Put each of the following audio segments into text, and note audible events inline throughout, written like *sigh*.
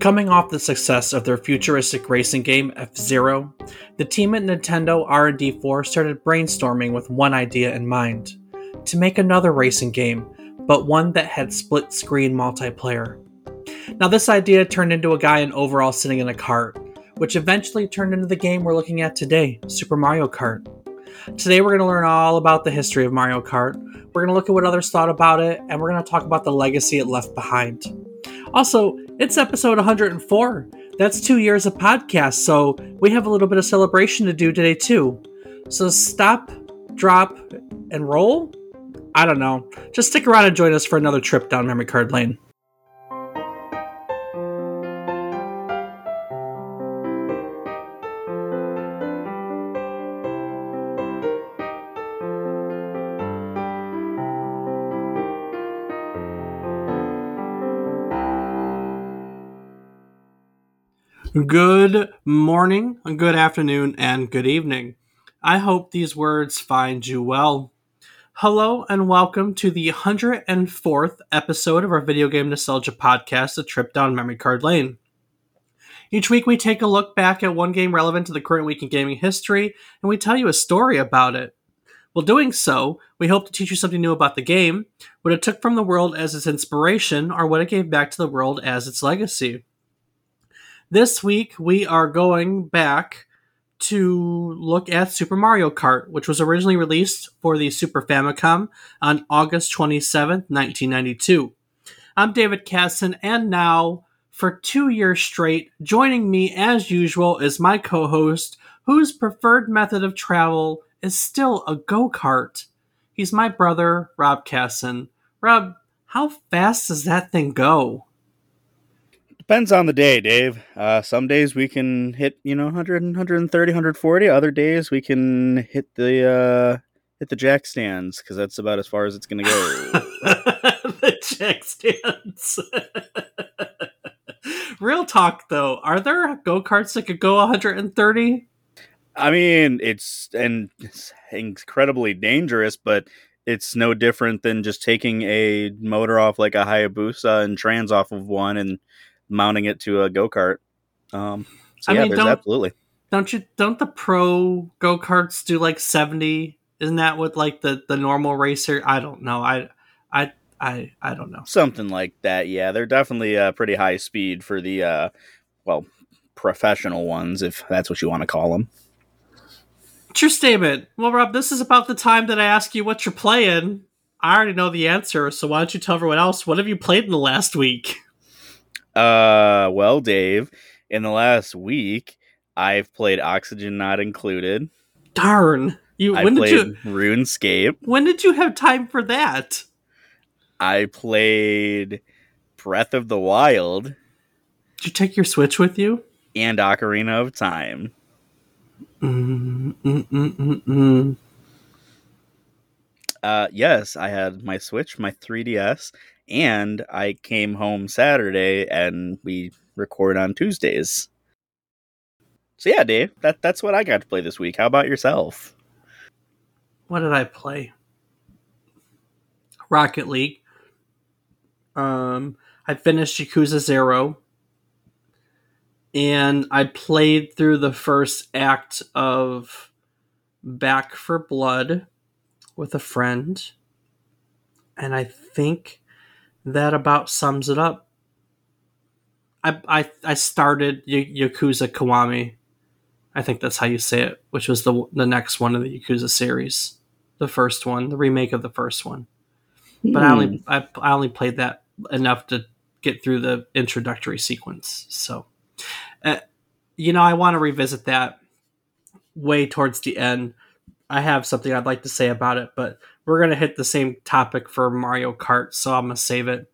Coming off the success of their futuristic racing game F-Zero, the team at Nintendo R&D4 started brainstorming with one idea in mind: to make another racing game, but one that had split-screen multiplayer. Now this idea turned into a guy in overall sitting in a cart, which eventually turned into the game we're looking at today, Super Mario Kart. Today we're going to learn all about the history of Mario Kart. We're going to look at what others thought about it, and we're going to talk about the legacy it left behind. Also, it's episode 104. That's two years of podcast, so we have a little bit of celebration to do today too. So stop, drop, and roll? I don't know. Just stick around and join us for another trip down memory card lane. Good morning, good afternoon, and good evening. I hope these words find you well. Hello, and welcome to the 104th episode of our video game nostalgia podcast, A Trip Down Memory Card Lane. Each week, we take a look back at one game relevant to the current week in gaming history, and we tell you a story about it. While doing so, we hope to teach you something new about the game, what it took from the world as its inspiration, or what it gave back to the world as its legacy. This week, we are going back to look at Super Mario Kart, which was originally released for the Super Famicom on August 27th, 1992. I'm David Casson, and now, for two years straight, joining me as usual is my co host, whose preferred method of travel is still a go kart. He's my brother, Rob Casson. Rob, how fast does that thing go? Depends on the day, Dave. Uh, some days we can hit, you know, 100, 130, 140. Other days we can hit the uh, hit the jack stands because that's about as far as it's going to go. *laughs* the jack stands. *laughs* Real talk, though. Are there go karts that could go 130? I mean, it's and it's incredibly dangerous, but it's no different than just taking a motor off like a Hayabusa and trans off of one and mounting it to a go kart. Um, so I yeah, mean, there's don't- absolutely. Don't you? Don't the pro go karts do like 70? Isn't that what like the the normal racer? I don't know. I I I I don't know. Something like that, yeah. They're definitely uh, pretty high speed for the, uh, well, professional ones, if that's what you want to call them. True statement. Well, Rob, this is about the time that I ask you what you're playing. I already know the answer, so why don't you tell everyone else what have you played in the last week? Uh, well, Dave, in the last week, I've played Oxygen Not Included. Darn. You I when did played you RuneScape. when did you have time for that? I played Breath of the Wild Did you take your Switch with you? and Ocarina of Time. Mm, mm, mm. Uh, yes, I had my Switch, my 3DS, and I came home Saturday and we record on Tuesdays. So yeah, Dave, that that's what I got to play this week. How about yourself? What did I play? Rocket League. Um, I finished Yakuza Zero. And I played through the first act of Back 4 Blood with a friend. And I think that about sums it up. I I, I started y- Yakuza Kiwami. I think that's how you say it, which was the the next one of the Yakuza series, the first one, the remake of the first one. But I only I, I only played that enough to get through the introductory sequence. So, uh, you know, I want to revisit that way towards the end. I have something I'd like to say about it, but we're gonna hit the same topic for Mario Kart, so I'm gonna save it.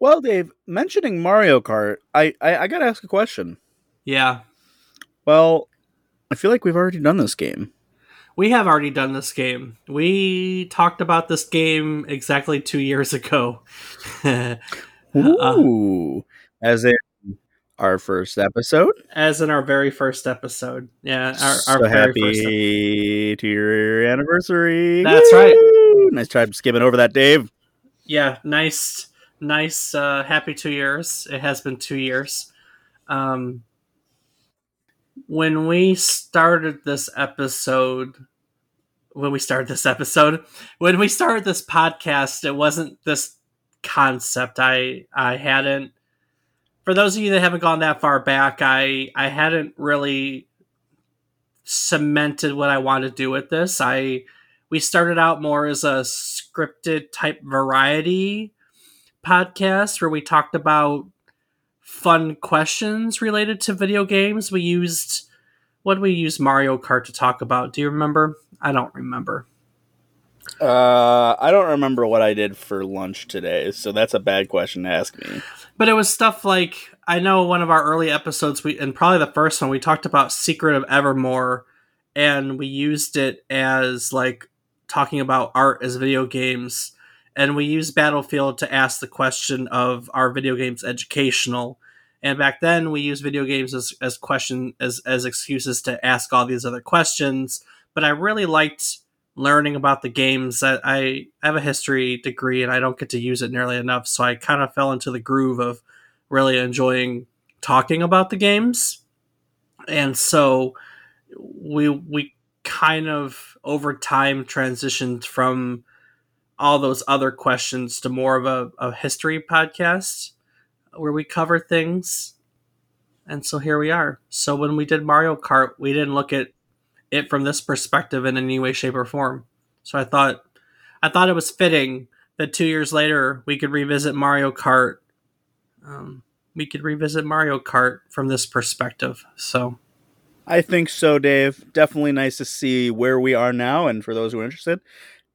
Well, Dave, mentioning Mario Kart, I, I I gotta ask a question. Yeah, Well, I feel like we've already done this game. we have already done this game. We talked about this game exactly two years ago. *laughs* Uh, Ooh, as in our first episode. as in our very first episode. Yeah, our, so our very first. happy to your anniversary. That's right. Nice try skipping over that, Dave. Yeah, nice, nice, uh, happy two years. It has been two years. Um, when we started this episode, when we started this episode, when we started this podcast, it wasn't this concept. I I hadn't. For those of you that haven't gone that far back, I I hadn't really cemented what I wanted to do with this. I we started out more as a scripted type variety podcast where we talked about fun questions related to video games. We used what we use Mario Kart to talk about? Do you remember? I don't remember. Uh, I don't remember what I did for lunch today, so that's a bad question to ask me. But it was stuff like I know one of our early episodes, we and probably the first one, we talked about Secret of Evermore, and we used it as like talking about art as video games, and we used Battlefield to ask the question of are video games educational? And back then, we used video games as as question as as excuses to ask all these other questions. But I really liked learning about the games. I, I have a history degree and I don't get to use it nearly enough, so I kind of fell into the groove of really enjoying talking about the games. And so we we kind of over time transitioned from all those other questions to more of a, a history podcast where we cover things. And so here we are. So when we did Mario Kart, we didn't look at it from this perspective in any way, shape, or form. So I thought I thought it was fitting that two years later we could revisit Mario Kart. Um, we could revisit Mario Kart from this perspective. So I think so, Dave. Definitely nice to see where we are now. And for those who are interested,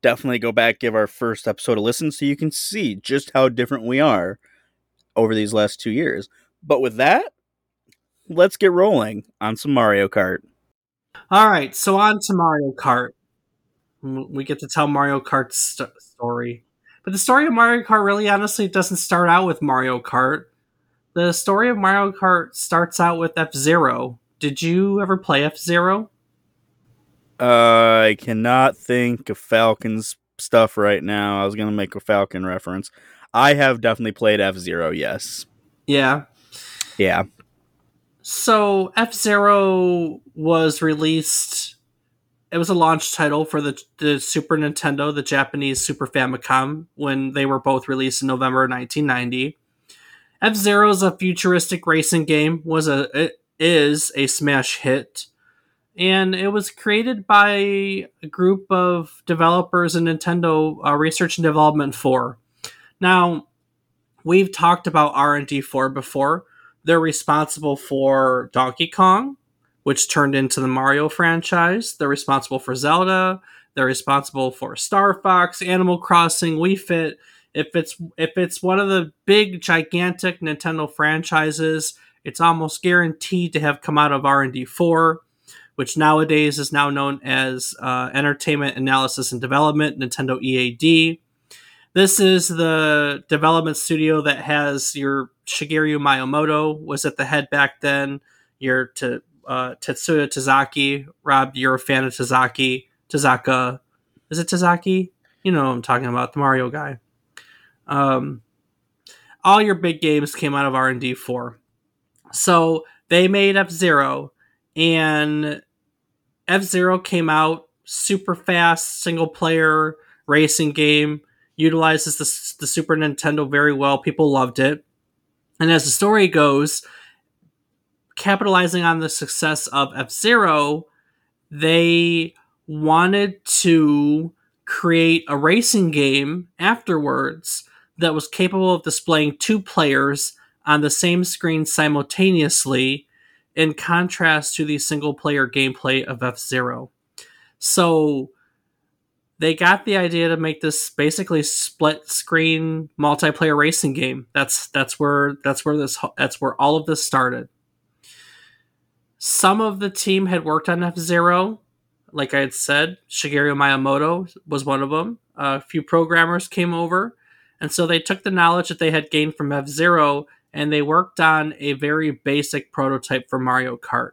definitely go back, give our first episode a listen so you can see just how different we are over these last two years. But with that, let's get rolling on some Mario Kart. All right, so on to Mario Kart. We get to tell Mario Kart's st- story. But the story of Mario Kart really honestly doesn't start out with Mario Kart. The story of Mario Kart starts out with F Zero, did you ever play F Zero? Uh, I cannot think of Falcon's stuff right now. I was gonna make a Falcon reference. I have definitely played F Zero. Yes. Yeah. Yeah. So F Zero was released. It was a launch title for the the Super Nintendo, the Japanese Super Famicom, when they were both released in November 1990. F Zero is a futuristic racing game. Was a it, is a smash hit. And it was created by a group of developers in Nintendo uh, Research and Development 4. Now, we've talked about R&D 4 before. They're responsible for Donkey Kong, which turned into the Mario franchise. They're responsible for Zelda. They're responsible for Star Fox, Animal Crossing, Wii Fit. If it's if it's one of the big gigantic Nintendo franchises, it's almost guaranteed to have come out of R&D 4, which nowadays is now known as uh, Entertainment Analysis and Development, Nintendo EAD. This is the development studio that has your Shigeru Miyamoto was at the head back then. Your uh, Tetsuya Tazaki. Rob, you're a fan of Tazaki. Tazaka. Is it Tazaki? You know I'm talking about, the Mario guy. Um, all your big games came out of R&D 4. So they made F Zero, and F Zero came out super fast, single player racing game, utilizes the, the Super Nintendo very well. People loved it. And as the story goes, capitalizing on the success of F Zero, they wanted to create a racing game afterwards that was capable of displaying two players on the same screen simultaneously, in contrast to the single player gameplay of F Zero. So they got the idea to make this basically split screen multiplayer racing game. That's that's where that's where this that's where all of this started. Some of the team had worked on F Zero, like I had said. Shigeru Miyamoto was one of them. a few programmers came over, and so they took the knowledge that they had gained from F Zero and they worked on a very basic prototype for Mario Kart.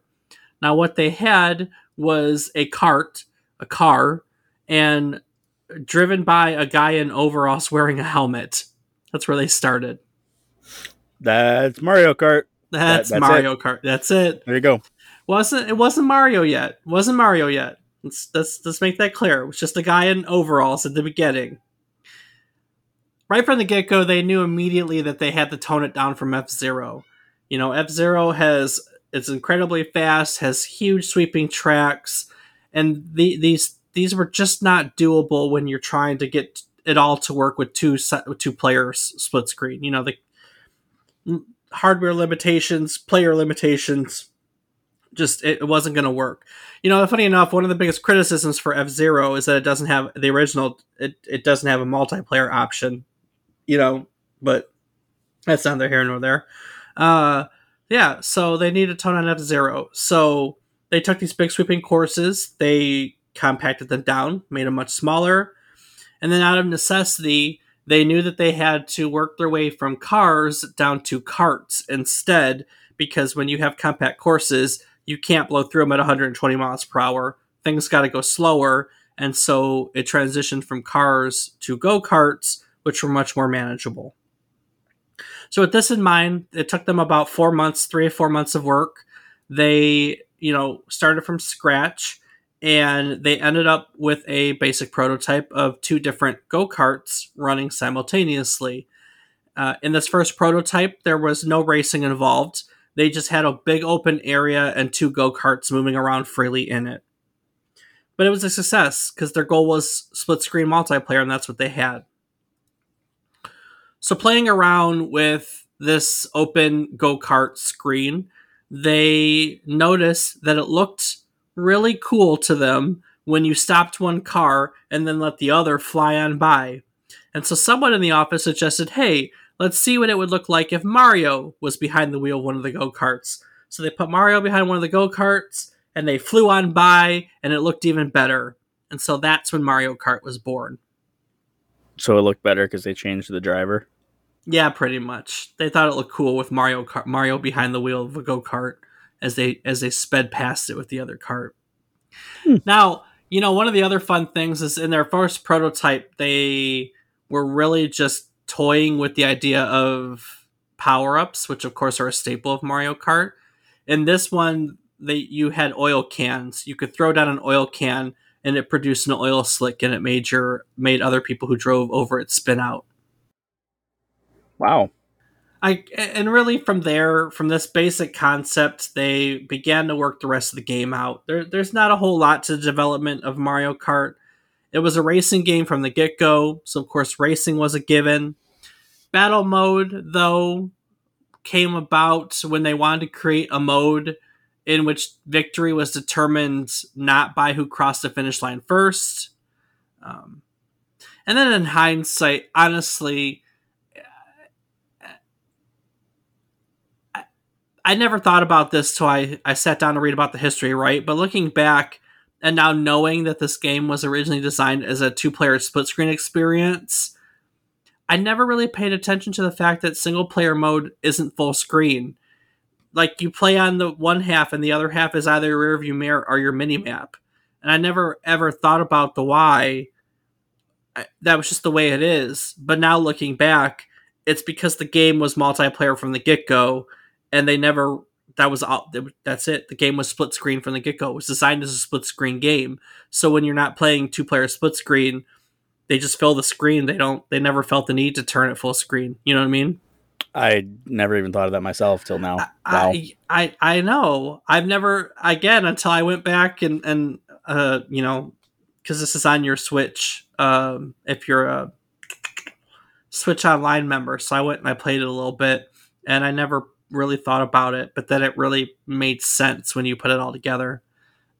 Now, what they had was a cart, a car, and driven by a guy in overalls wearing a helmet. That's where they started. That's Mario Kart. That's, that's Mario it. Kart. That's it. There you go. wasn't It wasn't Mario yet. Wasn't Mario yet. Let's, let's let's make that clear. It was just a guy in overalls at the beginning. Right from the get go, they knew immediately that they had to tone it down from F Zero. You know, F Zero has it's incredibly fast, has huge sweeping tracks, and the, these these were just not doable when you're trying to get it all to work with two with two players split screen. You know, the hardware limitations, player limitations, just it wasn't going to work. You know, funny enough, one of the biggest criticisms for F Zero is that it doesn't have the original. It it doesn't have a multiplayer option. You know, but that's neither here nor there. Uh, yeah, so they need a ton on F Zero. So they took these big sweeping courses, they compacted them down, made them much smaller, and then out of necessity, they knew that they had to work their way from cars down to carts instead, because when you have compact courses, you can't blow through them at 120 miles per hour. Things got to go slower, and so it transitioned from cars to go karts, which were much more manageable. So, with this in mind, it took them about four months, three or four months of work. They, you know, started from scratch and they ended up with a basic prototype of two different go karts running simultaneously. Uh, in this first prototype, there was no racing involved. They just had a big open area and two go karts moving around freely in it. But it was a success because their goal was split screen multiplayer, and that's what they had. So, playing around with this open go kart screen, they noticed that it looked really cool to them when you stopped one car and then let the other fly on by. And so someone in the office suggested, hey, let's see what it would look like if Mario was behind the wheel of one of the go karts. So they put Mario behind one of the go karts and they flew on by and it looked even better. And so that's when Mario Kart was born. So it looked better because they changed the driver? Yeah, pretty much. They thought it looked cool with Mario Kart, Mario behind the wheel of a go kart as they as they sped past it with the other cart. Hmm. Now, you know, one of the other fun things is in their first prototype, they were really just toying with the idea of power ups, which of course are a staple of Mario Kart. In this one, they you had oil cans. You could throw down an oil can and it produced an oil slick and it made your made other people who drove over it spin out. Wow. I and really from there, from this basic concept, they began to work the rest of the game out. There, there's not a whole lot to the development of Mario Kart. It was a racing game from the get go, so of course racing was a given. Battle mode, though, came about when they wanted to create a mode in which victory was determined not by who crossed the finish line first. Um, and then in hindsight, honestly, I never thought about this till I, I sat down to read about the history, right? But looking back and now knowing that this game was originally designed as a two player split screen experience, I never really paid attention to the fact that single player mode isn't full screen. Like you play on the one half and the other half is either your rear view mirror or your mini map. And I never ever thought about the why. That was just the way it is. But now looking back, it's because the game was multiplayer from the get go and they never that was all that's it. The game was split screen from the get-go. It was designed as a split screen game. So when you're not playing two player split screen they just fill the screen. They don't they never felt the need to turn it full screen. You know what i mean? I never even thought of that myself till now. I, wow. I, I i know. I've never again until i went back and and uh you know because this is on your switch um if you're a switch online member. So i went and i played it a little bit and i never really thought about it, but then it really made sense when you put it all together.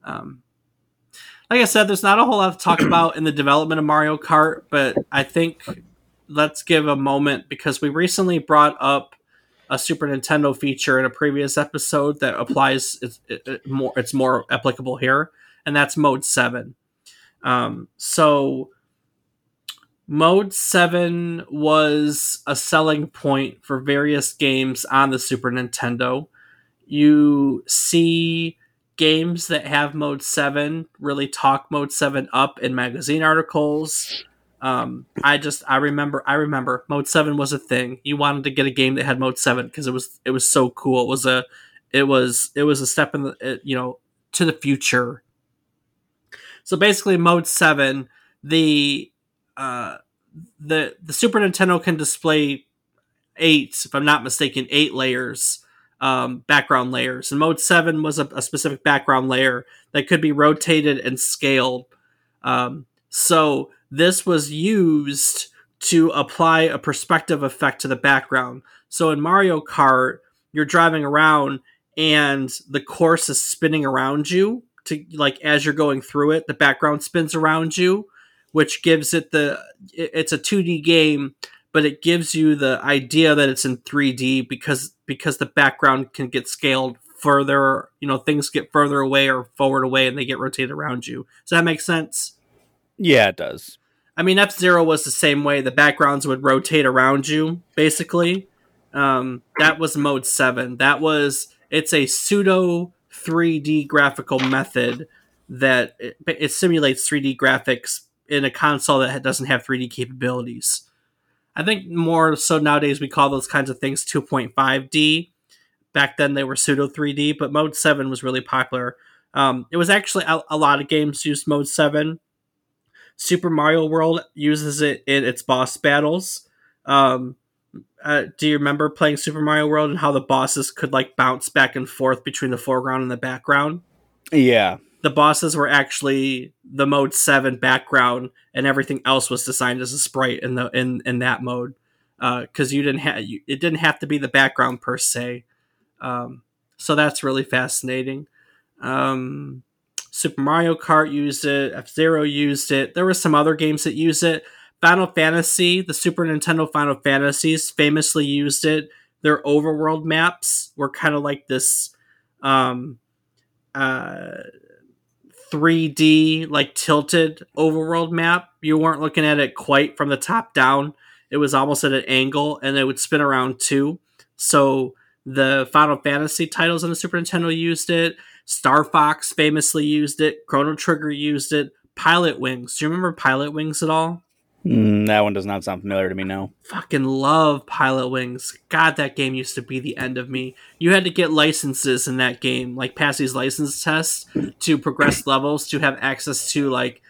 Um, like I said, there's not a whole lot to talk *clears throat* about in the development of Mario Kart, but I think let's give a moment because we recently brought up a Super Nintendo feature in a previous episode that applies. It's it, it more. It's more applicable here, and that's Mode Seven. Um, so Mode 7 was a selling point for various games on the Super Nintendo. You see games that have Mode 7 really talk Mode 7 up in magazine articles. Um, I just I remember I remember Mode Seven was a thing. You wanted to get a game that had Mode Seven because it was it was so cool. It was a it was it was a step in the you know to the future. So basically, Mode Seven, the uh, the the Super Nintendo can display eight, if I'm not mistaken, eight layers, um, background layers. And Mode Seven was a, a, specific background layer that could be rotated and scaled. Um, so this was used to apply a perspective effect to the background. So in Mario Kart, you're driving around and the course is spinning around you to like as you're going through it, the background spins around you, which gives it the it's a 2D game, but it gives you the idea that it's in 3D because because the background can get scaled further, you know, things get further away or forward away and they get rotated around you. Does that make sense? Yeah, it does. I mean, F Zero was the same way. The backgrounds would rotate around you, basically. Um, that was mode seven. That was it's a pseudo 3D graphical method that it, it simulates 3D graphics in a console that doesn't have 3D capabilities. I think more so nowadays we call those kinds of things 2.5D. Back then they were pseudo 3D, but Mode 7 was really popular. Um, it was actually a, a, lot of games used Mode 7. Super Mario World uses it in its boss battles. Um, uh, do you remember playing Super Mario World and how the bosses could like bounce back and forth between the foreground and the background? Yeah. The bosses were actually the mode 7 background and everything else was designed as a sprite in the in in that mode. Uh, cuz you didn't have it didn't have to be the background per se. Um, so that's really fascinating. Um, Super Mario Kart used it, F Zero used it. There were some other games that use it. Final Fantasy, the Super Nintendo Final Fantasies, famously used it. Their overworld maps were kind of like this um, uh, 3D, like tilted overworld map. You weren't looking at it quite from the top down. It was almost at an angle, and it would spin around too. So the Final Fantasy titles on the Super Nintendo used it. Star Fox famously used it. Chrono Trigger used it. Pilotwings. Do you remember Pilotwings at all? Mm, that one does not sound familiar to me No. Fucking love Pilotwings. God, that game used to be the end of me. You had to get licenses in that game, like pass these license tests to progress *coughs* levels to have access to like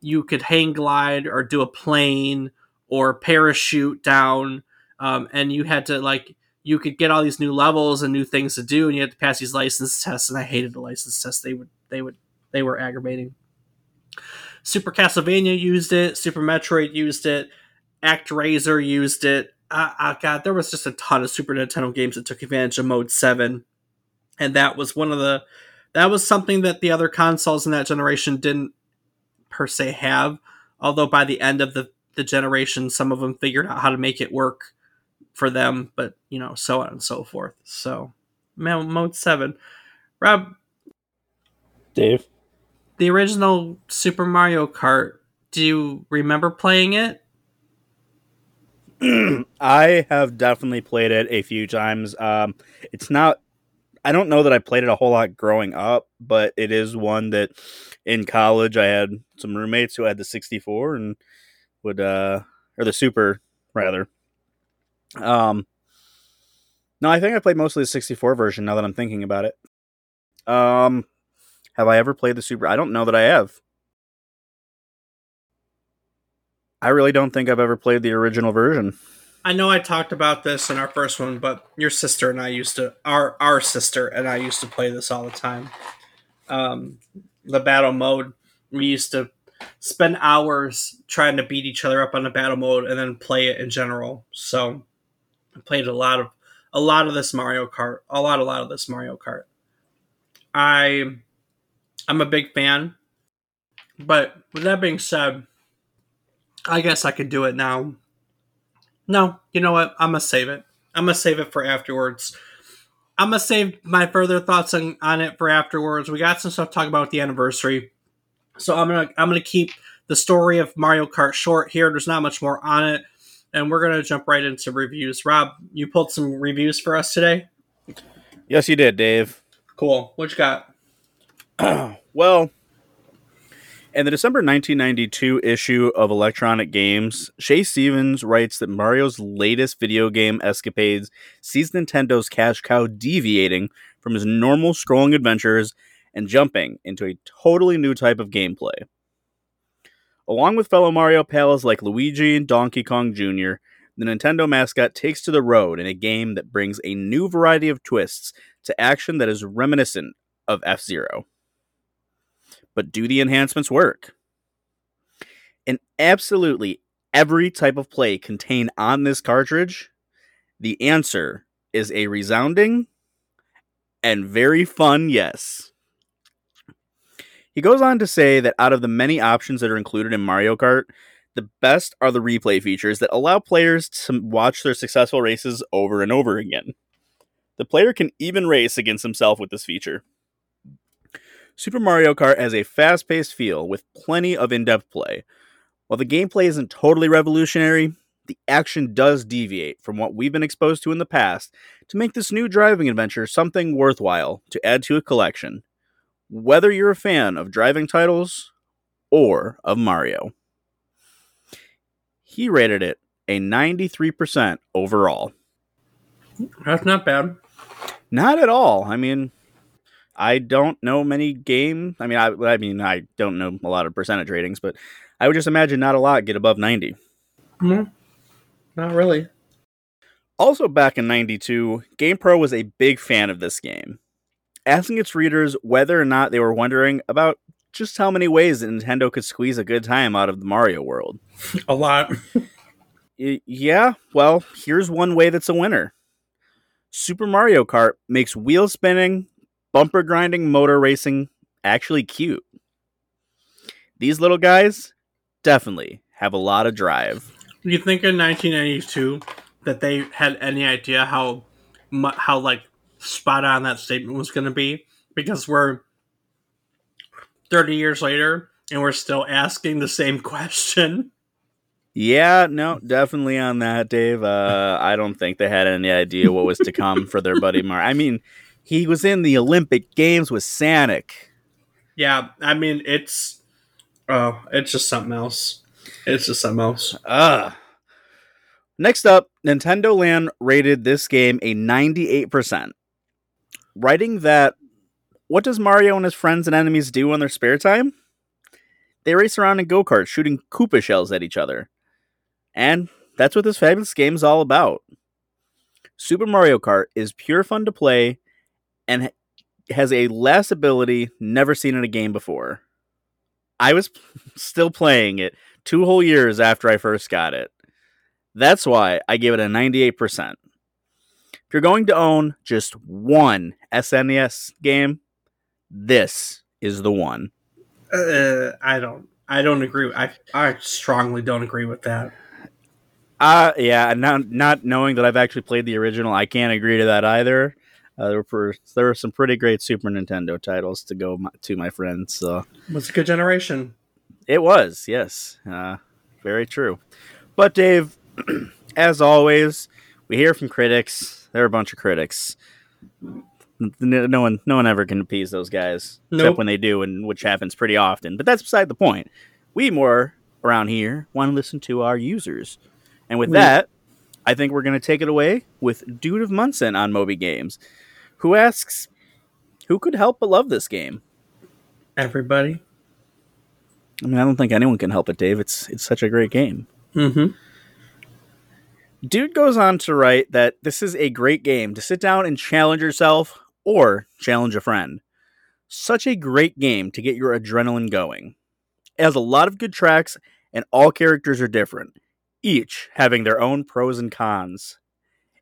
you could hang glide or do a plane or parachute down, um, and you had to like you could get all these new levels and new things to do, and you had to pass these license tests. And I hated the license tests. They would they would they were aggravating. Super Castlevania used it. Super Metroid used it. ActRaiser used it. Uh, God, there was just a ton of Super Nintendo games that took advantage of Mode Seven, and that was one of the that was something that the other consoles in that generation didn't per se have. Although by the end of the the generation, some of them figured out how to make it work for them, but you know, so on and so forth. So, Mode Seven, Rob, Dave, the original Super Mario Kart. Do you remember playing it? *clears throat* I have definitely played it a few times. Um, it's not. I don't know that I played it a whole lot growing up, but it is one that in college I had some roommates who had the 64 and would uh or the Super rather. Um, no, I think I played mostly the 64 version now that I'm thinking about it. Um, have I ever played the Super? I don't know that I have. I really don't think I've ever played the original version. I know I talked about this in our first one, but your sister and I used to our our sister and I used to play this all the time. Um, the battle mode we used to spend hours trying to beat each other up on the battle mode and then play it in general. So I played a lot of a lot of this Mario Kart, a lot a lot of this Mario Kart. I I'm a big fan. But with that being said, I guess I could do it now. No, you know what? I'm gonna save it. I'm gonna save it for afterwards. I'm gonna save my further thoughts on, on it for afterwards. We got some stuff to talk about with the anniversary, so I'm gonna I'm gonna keep the story of Mario Kart short here. There's not much more on it, and we're gonna jump right into reviews. Rob, you pulled some reviews for us today. Yes, you did, Dave. Cool. What you got? *clears throat* well, In the December 1992 issue of Electronic Games, Shay Stevens writes that Mario's latest video game escapades sees Nintendo's cash cow deviating from his normal scrolling adventures and jumping into a totally new type of gameplay. Along with fellow Mario pals like Luigi and Donkey Kong Jr., the Nintendo mascot takes to the road in a game that brings a new variety of twists to action that is reminiscent of F Zero. But do the enhancements work? In absolutely every type of play contained on this cartridge, the answer is a resounding and very fun yes. He goes on to say that out of the many options that are included in Mario Kart, the best are the replay features that allow players to watch their successful races over and over again. The player can even race against himself with this feature. Super Mario Kart has a fast paced feel with plenty of in depth play. While the gameplay isn't totally revolutionary, the action does deviate from what we've been exposed to in the past to make this new driving adventure something worthwhile to add to a collection, whether you're a fan of driving titles or of Mario. He rated it a 93% overall. That's not bad. Not at all. I mean, I don't know many game. I mean, I, I mean, I don't know a lot of percentage ratings, but I would just imagine not a lot get above 90. No, not really. Also, back in 92, GamePro was a big fan of this game, asking its readers whether or not they were wondering about just how many ways that Nintendo could squeeze a good time out of the Mario world. *laughs* A lot. Yeah, well, here's one way that's a winner Super Mario Kart makes wheel spinning, bumper grinding motor racing actually cute. These little guys definitely have a lot of drive. Do you think in 1992 that they had any idea how how like spot on that statement was going to be? Because we're 30 years later and we're still asking the same *laughs* question. Yeah, no, definitely on that, Dave. Uh, I don't think they had any idea what was to come for their buddy Mar. I mean, he was in the Olympic Games with Sanic. Yeah, I mean it's oh, it's just something else. It's just something else. Ugh. Next up, Nintendo Land rated this game a 98%, writing that what does Mario and his friends and enemies do on their spare time? They race around in go karts shooting Koopa shells at each other. And that's what this fabulous game is all about. Super Mario Kart is pure fun to play and has a laughability never seen in a game before. I was still playing it two whole years after I first got it. That's why I give it a 98%. If you're going to own just one SNES game, this is the one. Uh, I don't. I don't agree. I I strongly don't agree with that. Uh yeah, and not not knowing that I've actually played the original, I can't agree to that either. Uh, there were there were some pretty great Super Nintendo titles to go my, to my friends. So It was a good generation. it was yes, uh, very true. But Dave, *clears throat* as always, we hear from critics. They're a bunch of critics. No one, no one ever can appease those guys, except when they do, and which happens pretty often. But that's beside the point. We more around here want to listen to our users, and with We- that, I think we're going to take it away with Dude of Munson on Moby Games, who asks, "Who could help but love this game?" Everybody. I mean, I don't think anyone can help it, Dave. It's it's such a great game. Mm-hmm. Dude goes on to write that this is a great game to sit down and challenge yourself or challenge a friend. Such a great game to get your adrenaline going. It has a lot of good tracks, and all characters are different, each having their own pros and cons.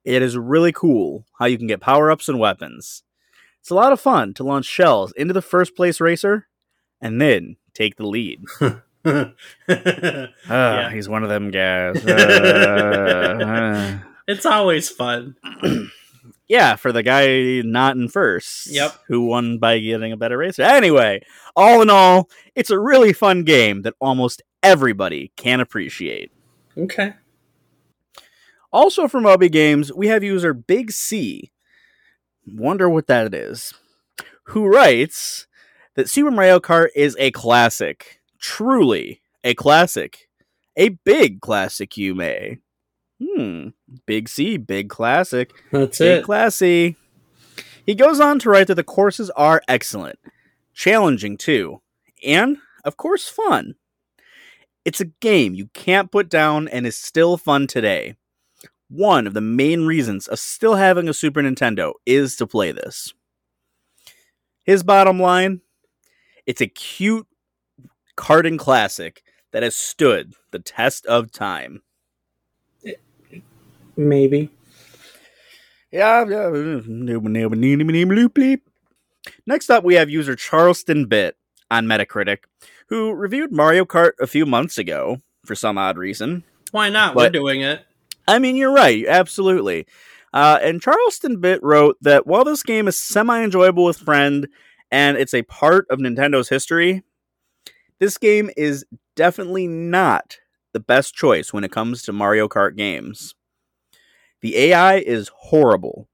It is really cool how you can get power ups and weapons. It's a lot of fun to launch shells into the first place racer and then take the lead. *laughs* Ah, Yeah. he's one of them guys. Uh, *laughs* uh. it's always fun. *clears throat* Yeah, for the guy not in first. Yep. Who won by getting a better racer. Anyway, all in all, it's a really fun game that almost everybody can appreciate. Okay. Also from Moby Games, we have user Big C. Wonder what that is. Who writes that Super Mario Kart is a classic. truly a classic, a big classic, you may. Hmm, big C, big classic. That's it. Big it. classy. He goes on to write that the courses are excellent, challenging too, and of course fun. It's a game you can't put down and is still fun today. One of the main reasons of still having a Super Nintendo is to play this. His bottom line it's a cute karting classic that has stood the test of time. Maybe. Yeah, yeah. Next up, we have user Charleston Bit on Metacritic, who reviewed Mario Kart a few months ago for some odd reason. Why not? We're But- doing it. I mean, you're right, absolutely. Uh, and Charleston Bit wrote that while this game is semi enjoyable with friend and it's a part of Nintendo's history, this game is definitely not the best choice when it comes to Mario Kart games. The AI is horrible,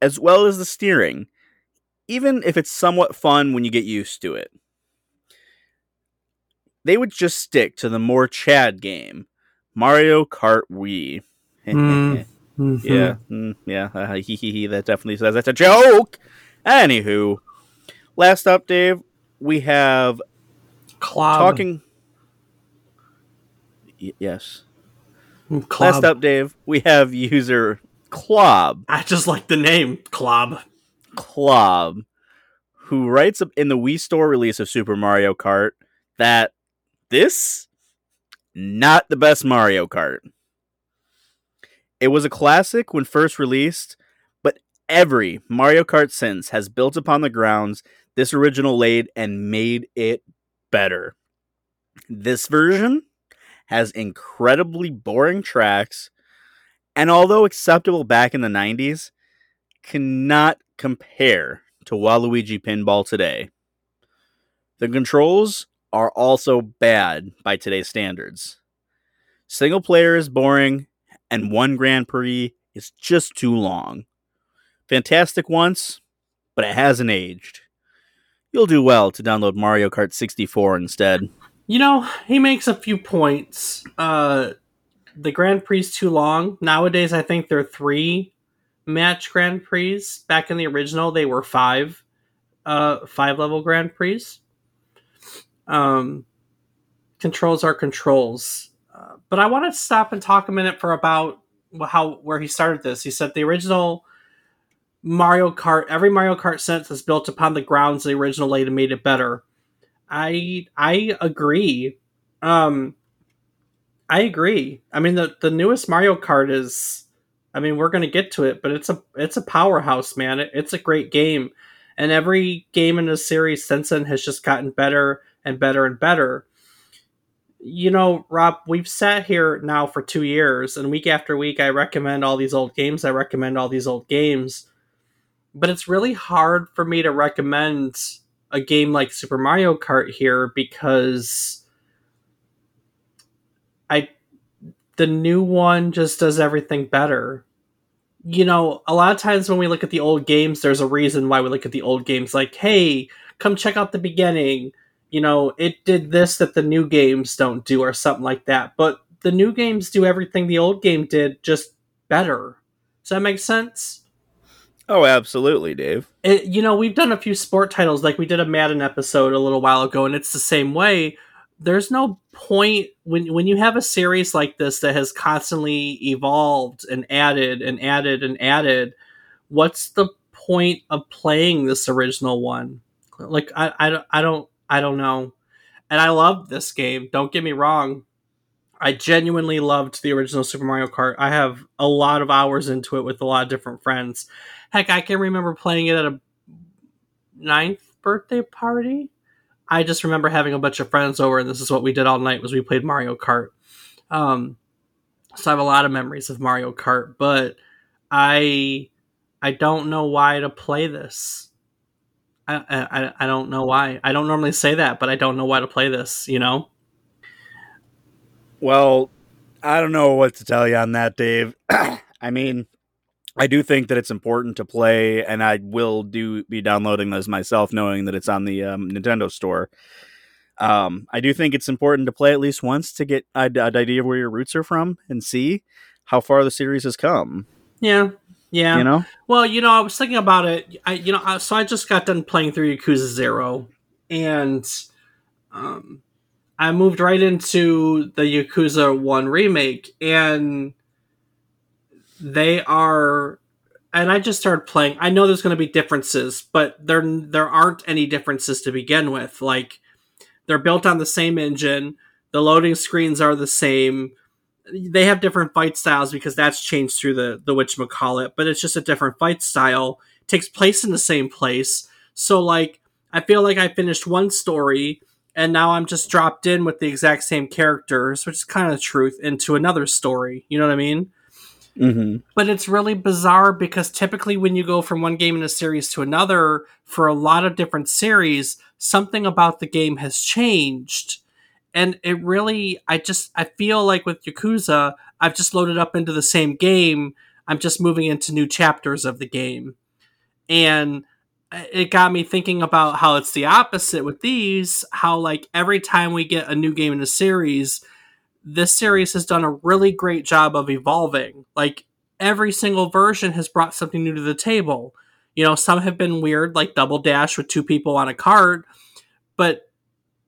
as well as the steering, even if it's somewhat fun when you get used to it. They would just stick to the more Chad game, Mario Kart Wii. Mm. *laughs* Mhm. Yeah, mm, yeah. Uh, he, he, he, that definitely says that's a joke. Anywho, last up, Dave, we have Clob. talking. Y- yes. Clob. Last up, Dave, we have user Clob I just like the name Clob. Clob, who writes in the Wii Store release of Super Mario Kart that this not the best Mario Kart. It was a classic when first released, but every Mario Kart since has built upon the grounds this original laid and made it better. This version has incredibly boring tracks, and although acceptable back in the 90s, cannot compare to Waluigi Pinball today. The controls are also bad by today's standards. Single player is boring, and one Grand Prix is just too long. Fantastic once, but it hasn't aged. You'll do well to download Mario Kart 64 instead. You know, he makes a few points. Uh, the Grand Prix is too long. Nowadays, I think they're three match Grand Prix. Back in the original, they were five, uh, five level Grand Prix. Um, controls are controls. Uh, but I want to stop and talk a minute for about how where he started this. He said the original Mario Kart, every Mario Kart since is built upon the grounds the original laid and made it better. I I agree. Um I agree. I mean the the newest Mario Kart is I mean we're going to get to it, but it's a it's a powerhouse, man. It, it's a great game. And every game in the series since then has just gotten better and better and better. You know, Rob, we've sat here now for 2 years and week after week I recommend all these old games. I recommend all these old games. But it's really hard for me to recommend a game like Super Mario Kart here because I the new one just does everything better. You know, a lot of times when we look at the old games, there's a reason why we look at the old games like, hey, come check out the beginning. You know, it did this that the new games don't do, or something like that. But the new games do everything the old game did, just better. Does that make sense? Oh, absolutely, Dave. it, you know, we've done a few sport titles, like we did a Madden episode a little while ago, and it's the same way. There's no point when when you have a series like this that has constantly evolved and added and added and added. What's the point of playing this original one? Like I, I, don't- I don't I don't know. And I love this game. Don't get me wrong. I genuinely loved the original Super Mario Kart. I have a lot of hours into it with a lot of different friends. Heck, I can remember playing it at a ninth birthday party. I just remember having a bunch of friends over, and this is what we did all night was we played Mario Kart. Um, so I have a lot of memories of Mario Kart, but I I don't know why to play this. I, I I don't know why. I don't normally say that, but I don't know why to play this. You know. Well, I don't know what to tell you on that, Dave. *clears throat* I mean, I do think that it's important to play, and I will do be downloading this myself, knowing that it's on the um, Nintendo Store. Um, I do think it's important to play at least once to get an idea of where your roots are from and see how far the series has come. Yeah, yeah. You know, Well, you know, I was thinking about it. I, you know, I- so I just got done playing through Yakuza Zero, and um, I moved right into the Yakuza One remake, and they are. And I just started playing. I know there's going to be differences, but there there aren't any differences to begin with. Like they're built on the same engine. The loading screens are the same they have different fight styles because that's changed through the the witch it, but it's just a different fight style. takes place in the same place. So like I feel like I finished one story and now I'm just dropped in with the exact same characters, which is kind of the truth, into another story. You know what I mean? mm-hmm. But it's really bizarre because typically when you go from one game in a series to another for a lot of different series, something about the game has changed and it really i just i feel like with yakuza i've just loaded up into the same game. I'm just moving into new chapters of the game. And it got me thinking about how it's the opposite with these how like every time we get a new game in a series this series has done a really great job of evolving. Like every single version has brought something new to the table. You know some have been weird like double dash with two people on a cart but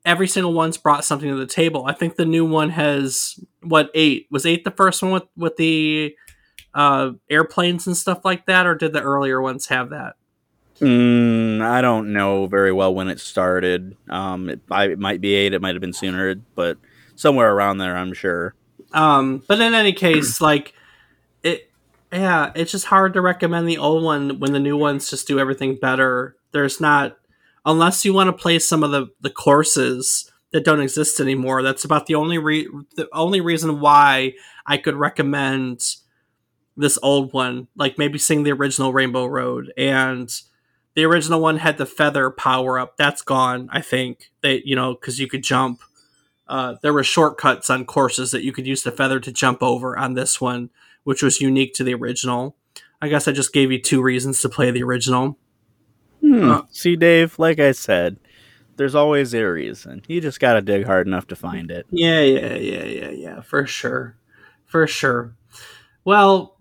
every single one's brought something to the table. I think the new one has what eight was eight the first one with with the uh, airplanes and stuff like that, or did the earlier ones have that? Mm, I don't know very well when it started. Um, it, I, it might be eight. It might have been sooner, but somewhere around there, I'm sure. Um, but in any case, *clears throat* like it, yeah, it's just hard to recommend the old one when the new ones just do everything better. There's not unless you want to play some of the the courses that don't exist anymore. That's about the only re- the only reason why I could recommend this old one. Like maybe seeing the original Rainbow Road and the original one had the feather power up. That's gone. I think that you know because you could jump. Uh, there were shortcuts on courses that you could use the feather to jump over on this one, which was unique to the original. I guess I just gave you two reasons to play the original. Hmm. Uh, See, Dave, like I said, there's always a reason. You just got to dig hard enough to find it. Yeah, yeah, yeah, yeah, yeah, for sure. For sure. Well,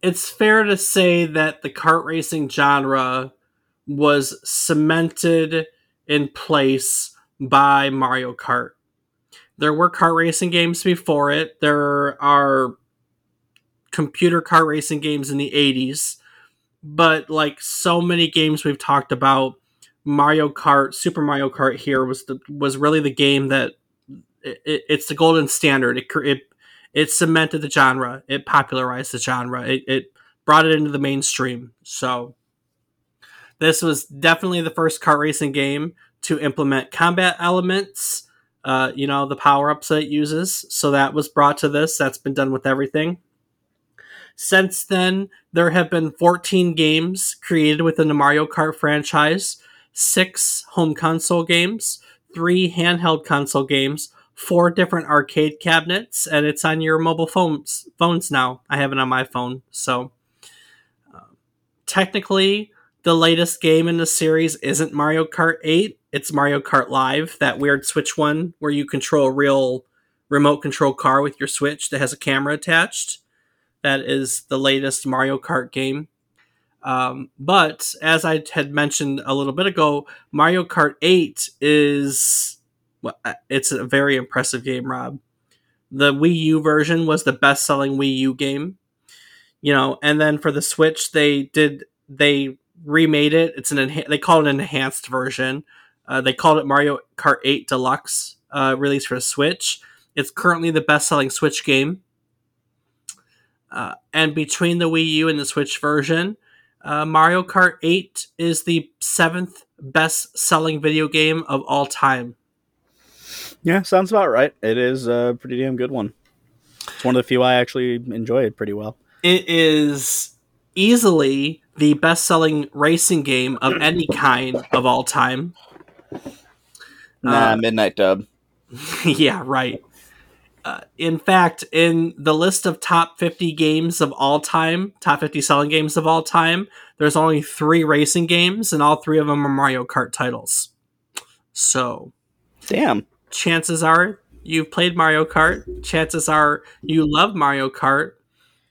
it's fair to say that the kart racing genre was cemented in place by Mario Kart. There were kart racing games before it. There are computer kart racing games in the 80s but like so many games we've talked about, Mario Kart, Super Mario Kart here was the was really the game that it, it, it's the golden standard. It, it it cemented the genre. It popularized the genre. It, it brought it into the mainstream. So this was definitely the first kart racing game to implement combat elements. Uh, you know the power ups that it uses. So that was brought to this. That's been done with everything. Since then, there have been 14 games created within the Mario Kart franchise, six home console games, three handheld console games, four different arcade cabinets, and it's on your mobile phones phones now. I have it on my phone, so uh, technically, the latest game in the series isn't Mario Kart 8. It's Mario Kart Live, that weird Switch one where you control a real remote control car with your Switch that has a camera attached that is the latest Mario Kart game. Um, but as I had mentioned a little bit ago, Mario Kart 8 is well, uh, it's a very impressive game, Rob. The Wii U version was the best-selling Wii U game. You know, and then for the Switch, they did they remade it. It's an enha- they call it an enhanced version. Uh, they called it Mario Kart 8 Deluxe, uh, released for Switch. It's currently the best-selling Switch game. Uh, and between the Wii U and the Switch version, uh, Mario Kart 8 is the seventh best selling video game of all time. Yeah, sounds about right. It is a pretty damn good one. It's one of the few I actually enjoyed pretty well. It is easily the best selling racing game of any kind of all time. Nah, uh, Midnight Dub. *laughs* yeah, right. Uh, in fact, in the list of top 50 games of all time, top 50 selling games of all time, there's only three racing games, and all three of them are Mario Kart titles. So, Damn. Chances are you've played Mario Kart. Chances are you love Mario Kart.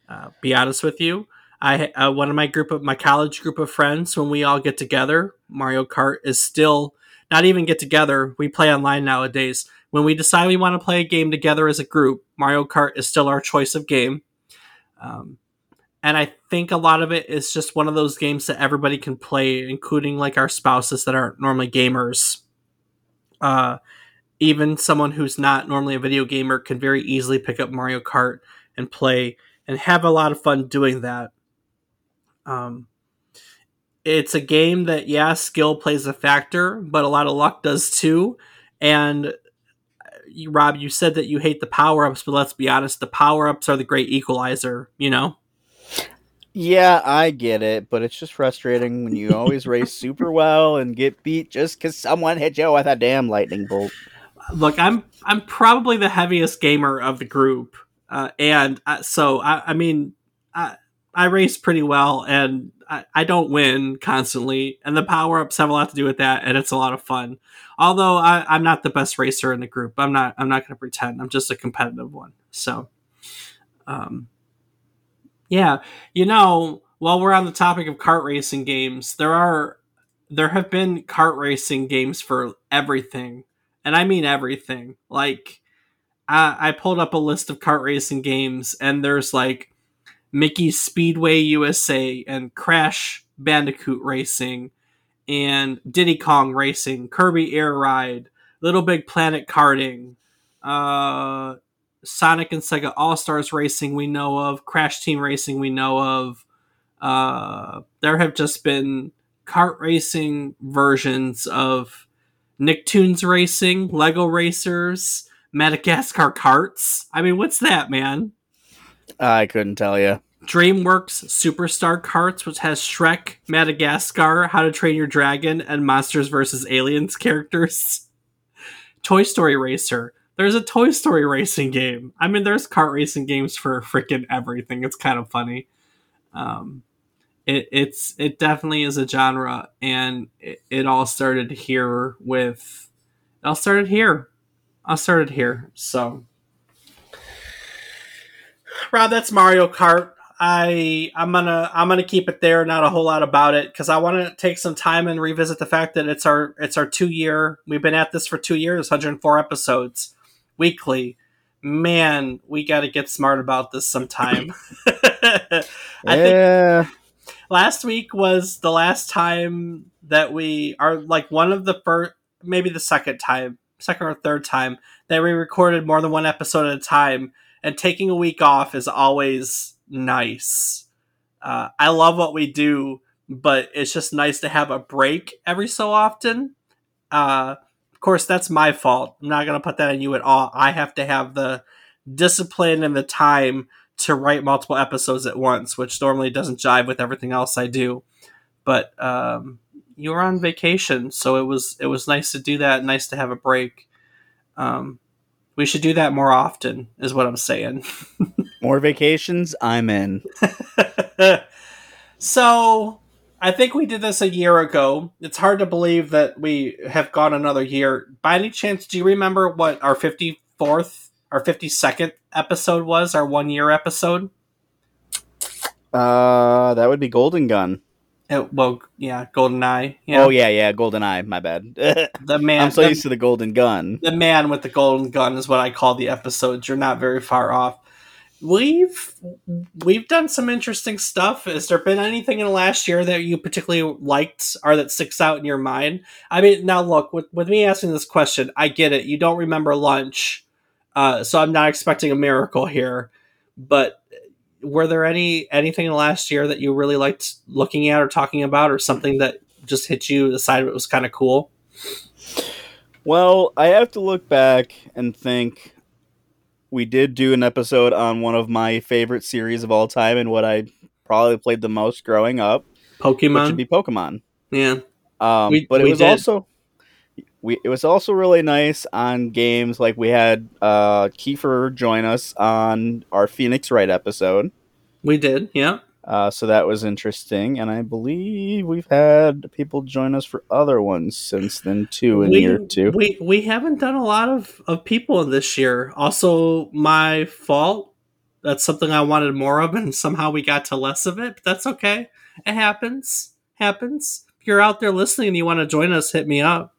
Uh, be honest with you, I uh, one of my group of my college group of friends when we all get together, Mario Kart is still not even get together. We play online nowadays. When we decide we want to play a game together as a group, Mario Kart is still our choice of game. Um, and I think a lot of it is just one of those games that everybody can play, including like our spouses that aren't normally gamers. Uh, even someone who's not normally a video gamer can very easily pick up Mario Kart and play and have a lot of fun doing that. Um, it's a game that, yeah, skill plays a factor, but a lot of luck does too. And you, Rob, you said that you hate the power ups, but let's be honest, the power ups are the great equalizer, you know? Yeah, I get it, but it's just frustrating when you always *laughs* race super well and get beat just because someone hit you with a damn lightning bolt. Look, I'm I'm probably the heaviest gamer of the group, uh, and uh, so I, I mean, I, I race pretty well, and I, I don't win constantly, and the power ups have a lot to do with that, and it's a lot of fun. Although I, I'm not the best racer in the group, I'm not. I'm not going to pretend. I'm just a competitive one. So, um, yeah, you know, while we're on the topic of kart racing games, there are there have been kart racing games for everything, and I mean everything. Like, I, I pulled up a list of kart racing games, and there's like Mickey's Speedway USA and Crash Bandicoot Racing and Diddy Kong Racing, Kirby Air Ride, Little Big Planet Karting, uh, Sonic and Sega All Stars Racing we know of, Crash Team Racing we know of. Uh, there have just been kart racing versions of Nicktoons Racing, Lego Racers, Madagascar Karts. I mean, what's that, man? I couldn't tell you. DreamWorks Superstar Kartz, which has Shrek, Madagascar, How to Train Your Dragon, and Monsters vs. Aliens characters. *laughs* Toy Story Racer. There's a Toy Story racing game. I mean, there's kart racing games for freaking everything. It's kind of funny. Um, it, it's it definitely is a genre, and it, it all started here with. It all started here. I started here. So, Rob, that's Mario Kart. I I'm gonna I'm gonna keep it there. Not a whole lot about it because I want to take some time and revisit the fact that it's our it's our two year. We've been at this for two years, 104 episodes weekly. Man, we got to get smart about this sometime. *laughs* I yeah. think last week was the last time that we are like one of the first, maybe the second time, second or third time that we recorded more than one episode at a time. And taking a week off is always nice. Uh, I love what we do, but it's just nice to have a break every so often. Uh, of course, that's my fault. I'm not going to put that on you at all. I have to have the discipline and the time to write multiple episodes at once, which normally doesn't jive with everything else I do. But um, you were on vacation, so it was it was nice to do that. Nice to have a break. Um, we should do that more often, is what I'm saying. *laughs* More vacations, I'm in. *laughs* so I think we did this a year ago. It's hard to believe that we have gone another year. By any chance, do you remember what our 54th, our 52nd episode was? Our one year episode? Uh, that would be Golden Gun. It, well, yeah, Golden Eye. Yeah. Oh yeah, yeah, Golden Eye. My bad. *laughs* The man, I'm so the, used to the Golden Gun. the man with the golden gun is what I call the episodes. You're not very far off. We've we've done some interesting stuff. Has there been anything in the last year that you particularly liked or that sticks out in your mind? I mean, now look with with me asking this question, I get it. You don't remember lunch, uh, so I'm not expecting a miracle here. But were there any anything in the last year that you really liked looking at or talking about, or something that just hit you decided it was kind of cool? Well, I have to look back and think we did do an episode on one of my favorite series of all time and what I probably played the most growing up, Pokemon. which would be Pokemon. yeah. Um, We- but it was did. also we it was also really nice on games like we had uh Kiefer join us on our Phoenix Wright episode. We did. Yeah. Uh, so that was interesting, and I believe we've had people join us for other ones since then too in we, year two. We we haven't done a lot of, of people in this year. Also, my fault. That's something I wanted more of, *laughs* and somehow we got to less of it. But that's okay. It happens. Happens. If you're out there listening and you want to join us, hit me up.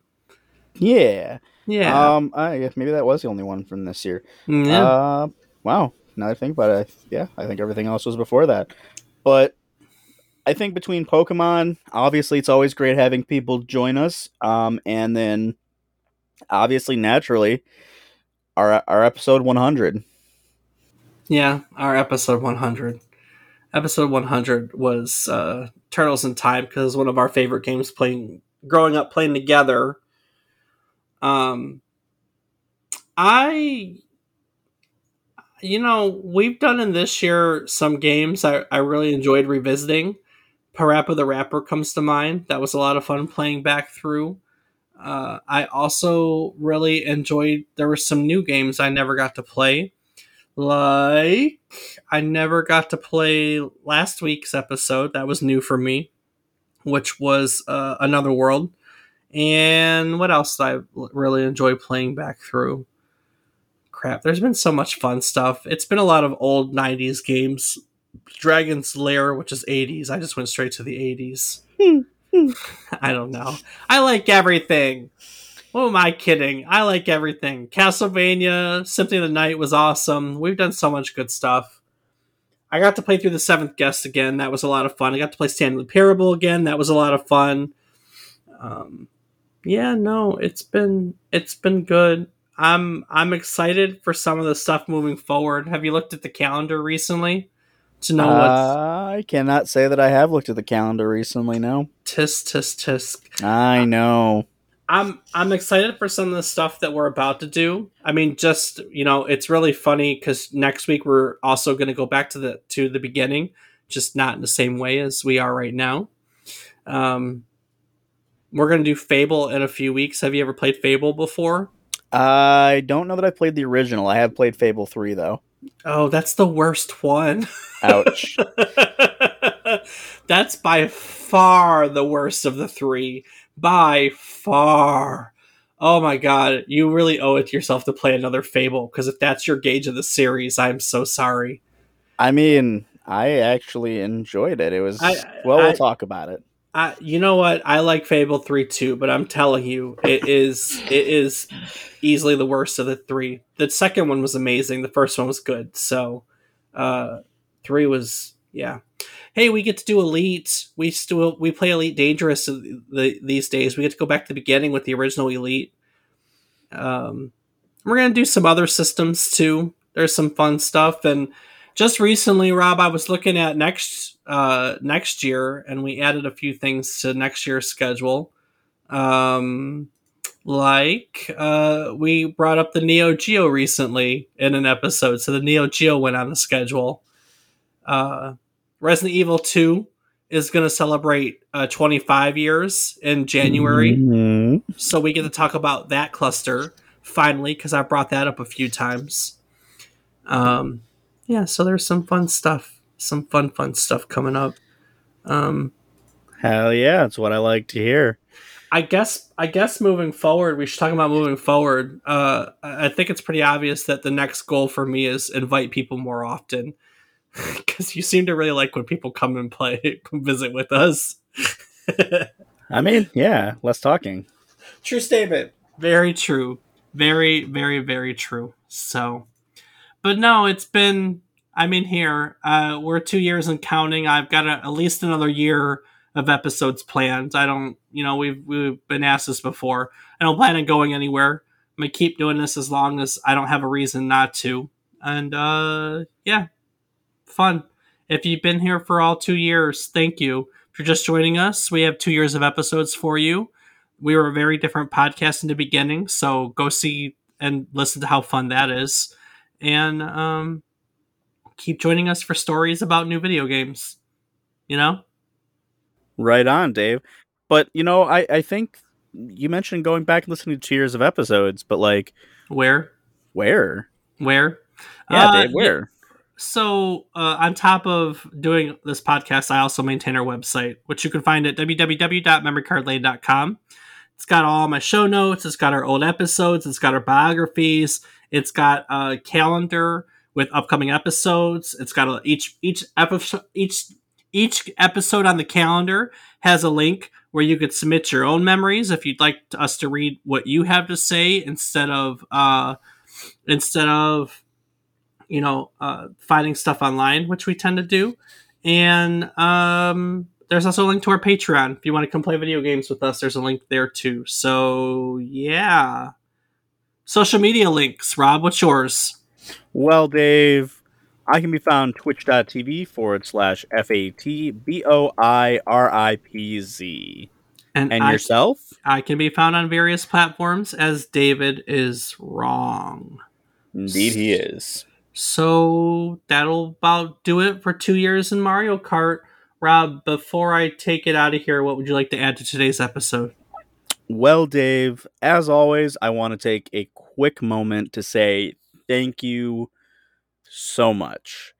Yeah. Yeah. Um. I guess maybe that was the only one from this year. yeah. Uh. Wow. Now I think about it, I, yeah, I think everything else was before that. But I think between Pokemon, obviously, it's always great having people join us. Um, and then obviously, naturally, our our episode 100. Yeah, our episode 100. Episode 100 was uh, Turtles in Time because one of our favorite games playing growing up playing together. Um, I, you know, we've done in this year some games I, I really enjoyed revisiting. Parappa the Rapper comes to mind. That was a lot of fun playing back through. Uh, I also really enjoyed. There were some new games I never got to play. Like, I never got to play last week's episode. That was new for me, which was uh, Another World. And what else did I really enjoy playing back through? Crap, there's been so much fun stuff. It's been a lot of old 90s games. Dragon's Lair, which is 80s. I just went straight to the 80s. *laughs* I don't know. I like everything. What am I kidding? I like everything. Castlevania, Symphony of the Night was awesome. We've done so much good stuff. I got to play through the Seventh Guest again. That was a lot of fun. I got to play Stanley Parable again. That was a lot of fun. Um, yeah, no, it's been it's been good. I'm I'm excited for some of the stuff moving forward. Have you looked at the calendar recently to know what's I cannot say that I have looked at the calendar recently. No, tisk tisk tisk? I know. I'm I'm excited for some of the stuff that we're about to do. I mean, just you know, it's really funny because next week we're also going to go back to the to the beginning, just not in the same way as we are right now. Um, we're going to do Fable in a few weeks. Have you ever played Fable before? I don't know that I played the original. I have played Fable three though. Oh, that's the worst one. Ouch. *laughs* that's by far the worst of the three. By far. Oh my god, you really owe it to yourself to play another Fable because if that's your gauge of the series, I'm so sorry. I mean, I actually enjoyed it. It was I- well. I- we'll talk about it. You know what? I like Fable three too, but I'm telling you, it is it is easily the worst of the three. The second one was amazing. The first one was good. So, uh, three was yeah. Hey, we get to do Elite. We still we play Elite Dangerous the, these days. We get to go back to the beginning with the original Elite. Um, we're gonna do some other systems too. There's some fun stuff, and just recently, Rob, I was looking at next uh, next year, and we added a few things to next year's schedule. Um, like uh, we brought up the Neo Geo recently in an episode, so the Neo Geo went on the schedule. Uh, Resident Evil Two is going to celebrate uh, 25 years in January, Mhm. so we get to talk about that cluster finally because I brought that up a few times. Um, yeah, so there's some fun stuff, some fun, fun stuff coming up. Um, Hell yeah, that's what I like to hear. I guess, I guess moving forward, we should talk about moving forward. Uh, I think it's pretty obvious that the next goal for me is invite people more often *laughs* because you seem to really like when people come and play, *laughs* come visit with us. *laughs* I mean, yeah, less talking. True statement. Very true. Very, very, very true. So, but no, it's been. I mean, here uh, we're two years and counting. I've got a, at least another year of episodes planned. I don't, you know, we've we've been asked this before. I don't plan on going anywhere. I'm gonna keep doing this as long as I don't have a reason not to. And uh, yeah, fun. If you've been here for all two years, thank you. If you're just joining us, we have two years of episodes for you we were a very different podcast in the beginning so go see and listen to how fun that is and um, keep joining us for stories about new video games you know Right on, Dave. But you know, I I think you mentioned going back and listening to two years of episodes, but like where where? where Yeah, Uh, Dave, where? So, uh, on top of doing this podcast, I also maintain our website, which you can find at www.memorycardlane.com. It's got all my show notes. It's got our old episodes. It's got our biographies. It's got a calendar with upcoming episodes. It's got a, each each episode each each episode on the calendar has a link where you could submit your own memories if you'd like us to read what you have to say instead of uh, instead of you know uh, finding stuff online, which we tend to do. And um, there's also a link to our Patreon if you want to come play video games with us. There's a link there too. So yeah, social media links. Rob, what's yours? Well, Dave, I can be found twitch.tv forward slash F A T B O I R I P Z. And, and I, yourself? I can be found on various platforms as David is wrong. Indeed, he is. So that'll about do it for two years in Mario Kart. Rob, before I take it out of here, what would you like to add to today's episode? Well, Dave, as always, I want to take a quick moment to say thank you so much.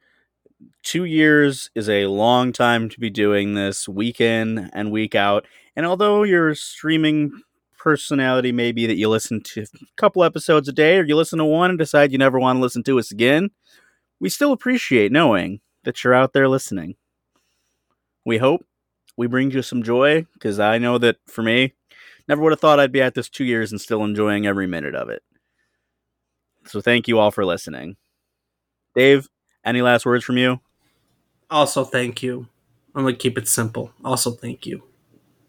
Two years is a long time to be doing this week in and week out. And although your streaming personality may be that you listen to a couple episodes a day or you listen to one and decide you never want to listen to us again, we still appreciate knowing that you're out there listening. We hope we bring you some joy because I know that for me, never would have thought I'd be at this two years and still enjoying every minute of it. So thank you all for listening. Dave, any last words from you? Also, thank you. I'm going to keep it simple. Also, thank you.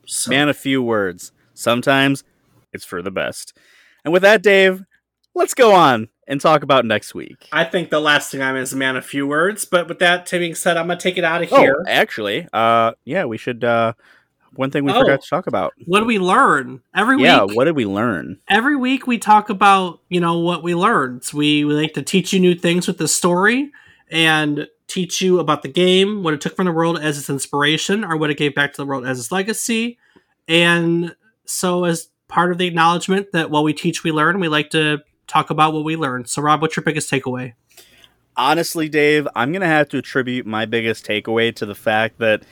So. Man, a few words. Sometimes it's for the best. And with that, Dave, let's go on and talk about next week. I think the last thing I'm is a man a few words, but with that being said, I'm gonna take it out of here. Oh, actually, uh, yeah, we should. Uh, one thing we oh, forgot to talk about. What did we learn every week? Yeah, what did we learn? Every week we talk about you know what we learned. We, we like to teach you new things with the story and teach you about the game, what it took from the world as its inspiration, or what it gave back to the world as its legacy. And so, as part of the acknowledgement that while we teach, we learn, we like to talk about what we learned. So, Rob, what's your biggest takeaway? Honestly, Dave, I'm going to have to attribute my biggest takeaway to the fact that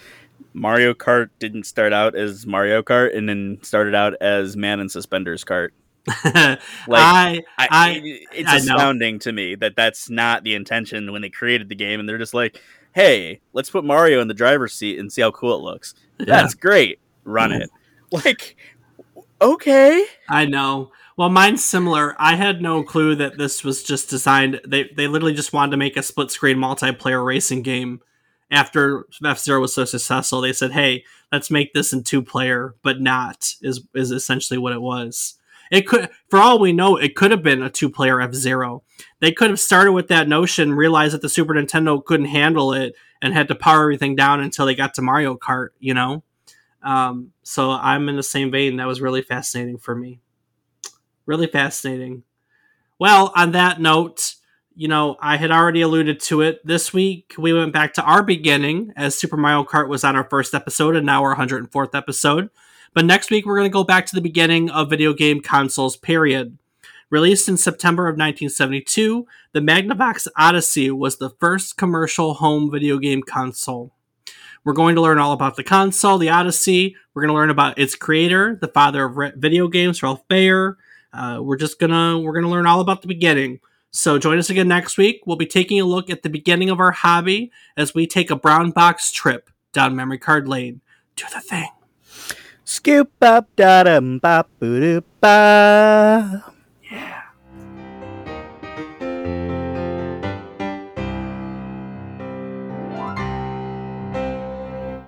Mario Kart didn't start out as Mario Kart and then started out as Man in Suspenders Kart. *laughs* like I, I, I it's I astounding know. to me that that's not the intention when they created the game, and they're just like, "Hey, let's put Mario in the driver's seat and see how cool it looks." Yeah. That's great. Run it. *laughs* Like, okay. I know. Well, mine's similar. I had no clue that this was just designed. They they literally just wanted to make a split screen multiplayer racing game. After F Zero was so successful, they said, "Hey, let's make this in two player, but not." Is is essentially what it was. It could, for all we know, it could have been a two player F Zero. They could have started with that notion, realized that the Super Nintendo couldn't handle it, and had to power everything down until they got to Mario Kart. You know. Um, so I'm in the same vein. That was really fascinating for me really fascinating. Well, on that note, you know, I had already alluded to it. This week, we went back to our beginning as Super Mario Kart was on our first episode and now our 104th episode. But next week, we're going to go back to the beginning of video game consoles, period. Released in September of 1972, the Magnavox Odyssey was the first commercial home video game console. We're going to learn all about the console, the Odyssey. We're going to learn about its creator, the father of video games, Ralph Baer. Uh, we're just gonna we're gonna learn all about the beginning. So join us again next week. We'll be taking a look at the beginning of our hobby as we take a brown box trip down memory card lane. Do the thing. Scoop up da dum ba ba